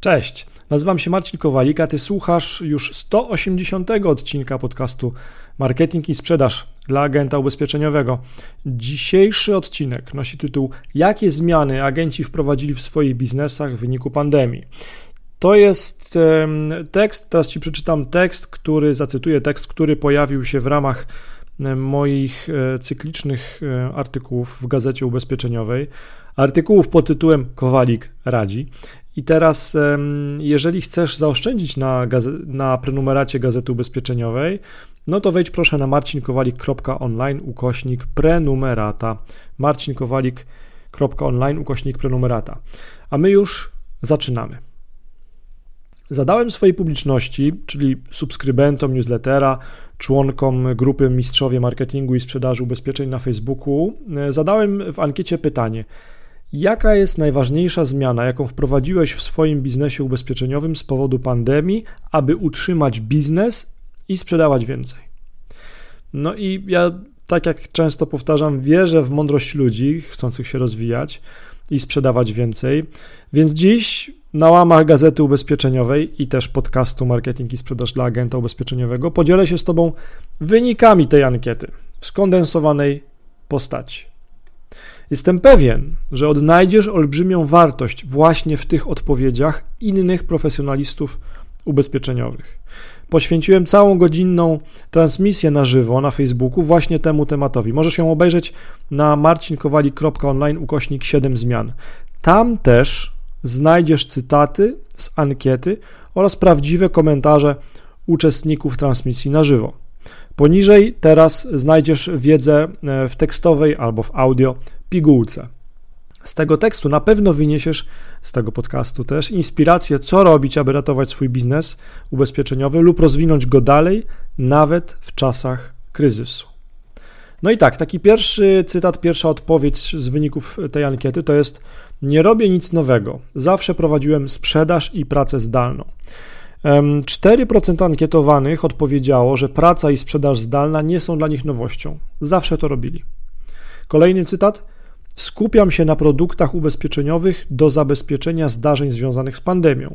Cześć, nazywam się Marcin Kowalik, a ty słuchasz już 180 odcinka podcastu Marketing i Sprzedaż dla agenta ubezpieczeniowego. Dzisiejszy odcinek nosi tytuł Jakie zmiany agenci wprowadzili w swoich biznesach w wyniku pandemii? To jest tekst, teraz ci przeczytam tekst, który, zacytuję tekst, który pojawił się w ramach moich e, cyklicznych e, artykułów w gazecie ubezpieczeniowej. Artykułów pod tytułem Kowalik radzi. I teraz, jeżeli chcesz zaoszczędzić na, na prenumeracie Gazety Ubezpieczeniowej, no to wejdź proszę na marcinkowalik.online ukośnik prenumerata. marcinkowalik.online ukośnik prenumerata. A my już zaczynamy. Zadałem swojej publiczności, czyli subskrybentom newslettera, członkom grupy Mistrzowie Marketingu i Sprzedaży Ubezpieczeń na Facebooku, e, zadałem w ankiecie pytanie – Jaka jest najważniejsza zmiana, jaką wprowadziłeś w swoim biznesie ubezpieczeniowym z powodu pandemii, aby utrzymać biznes i sprzedawać więcej? No i ja, tak jak często powtarzam, wierzę w mądrość ludzi chcących się rozwijać i sprzedawać więcej. Więc dziś na łamach Gazety Ubezpieczeniowej i też podcastu Marketing i Sprzedaż dla Agenta Ubezpieczeniowego podzielę się z Tobą wynikami tej ankiety w skondensowanej postaci. Jestem pewien, że odnajdziesz olbrzymią wartość właśnie w tych odpowiedziach innych profesjonalistów ubezpieczeniowych. Poświęciłem całą godzinną transmisję na żywo na Facebooku właśnie temu tematowi. Możesz ją obejrzeć na marcinkowali.online ukośnik 7 zmian. Tam też znajdziesz cytaty z ankiety oraz prawdziwe komentarze uczestników transmisji na żywo. Poniżej teraz znajdziesz wiedzę e, w tekstowej albo w audio pigułce. Z tego tekstu na pewno wyniesiesz, z tego podcastu też, inspirację, co robić, aby ratować swój biznes ubezpieczeniowy lub rozwinąć go dalej, nawet w czasach kryzysu. No i tak, taki pierwszy cytat, pierwsza odpowiedź z wyników tej ankiety to jest: Nie robię nic nowego. Zawsze prowadziłem sprzedaż i pracę zdalną. 4% ankietowanych odpowiedziało, że praca i sprzedaż zdalna nie są dla nich nowością. Zawsze to robili. Kolejny cytat: Skupiam się na produktach ubezpieczeniowych do zabezpieczenia zdarzeń związanych z pandemią.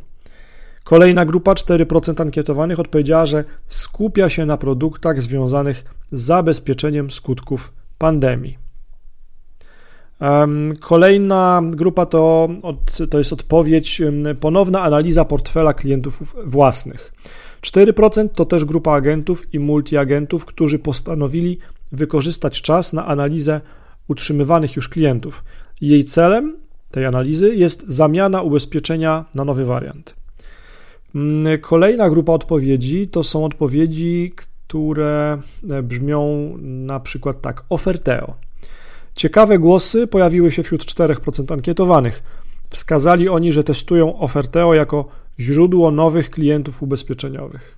Kolejna grupa, 4% ankietowanych, odpowiedziała, że skupia się na produktach związanych z zabezpieczeniem skutków pandemii. Kolejna grupa to, to jest odpowiedź, ponowna analiza portfela klientów własnych. 4% to też grupa agentów i multiagentów, którzy postanowili wykorzystać czas na analizę utrzymywanych już klientów. Jej celem tej analizy jest zamiana ubezpieczenia na nowy wariant. Mm, kolejna grupa odpowiedzi to są odpowiedzi, które e, brzmią na przykład tak: Oferteo. Ciekawe głosy pojawiły się wśród 4% ankietowanych. Wskazali oni, że testują Oferteo jako źródło nowych klientów ubezpieczeniowych.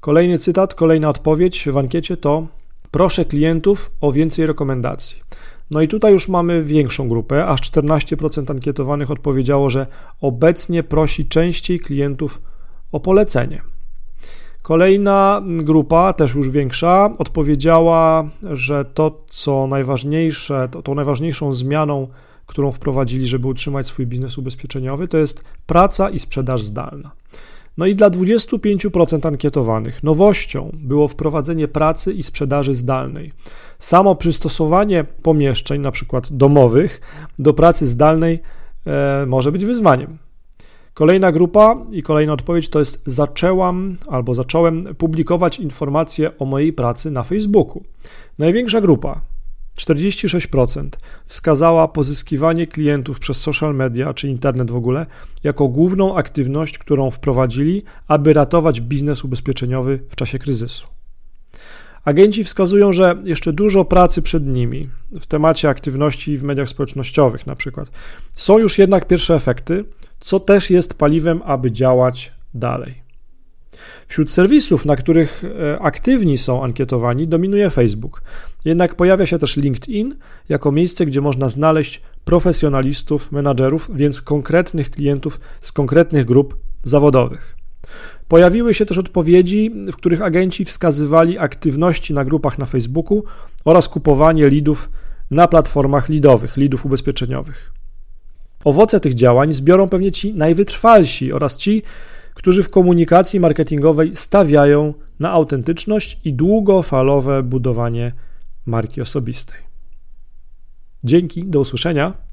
Kolejny cytat, kolejna odpowiedź w ankiecie to Proszę klientów o więcej rekomendacji. No i tutaj już mamy większą grupę, aż 14% ankietowanych odpowiedziało, że obecnie prosi częściej klientów o polecenie. Kolejna grupa, też już większa, odpowiedziała, że to, co najważniejsze, to, tą najważniejszą zmianą, którą wprowadzili, żeby utrzymać swój biznes ubezpieczeniowy, to jest praca i sprzedaż zdalna. No i dla 25% ankietowanych nowością było wprowadzenie pracy i sprzedaży zdalnej. Samo przystosowanie pomieszczeń, na przykład domowych, do pracy zdalnej e, może być wyzwaniem. Kolejna grupa i kolejna odpowiedź to jest zaczęłam albo zacząłem publikować informacje o mojej pracy na Facebooku. Największa grupa 46% wskazała pozyskiwanie klientów przez social media czy internet w ogóle jako główną aktywność, którą wprowadzili, aby ratować biznes ubezpieczeniowy w czasie kryzysu. Agenci wskazują, że jeszcze dużo pracy przed nimi w temacie aktywności w mediach społecznościowych, na przykład. Są już jednak pierwsze efekty, co też jest paliwem, aby działać dalej. Wśród serwisów, na których e, aktywni są ankietowani, dominuje Facebook. Jednak pojawia się też LinkedIn jako miejsce, gdzie można znaleźć profesjonalistów, menadżerów, więc konkretnych klientów z konkretnych grup zawodowych. Pojawiły się też odpowiedzi, w których agenci wskazywali aktywności na grupach na Facebooku oraz kupowanie lidów na platformach lidowych, lidów ubezpieczeniowych. Owoce tych działań zbiorą pewnie ci najwytrwalsi oraz ci, którzy w komunikacji marketingowej stawiają na autentyczność i długofalowe budowanie marki osobistej. Dzięki, do usłyszenia.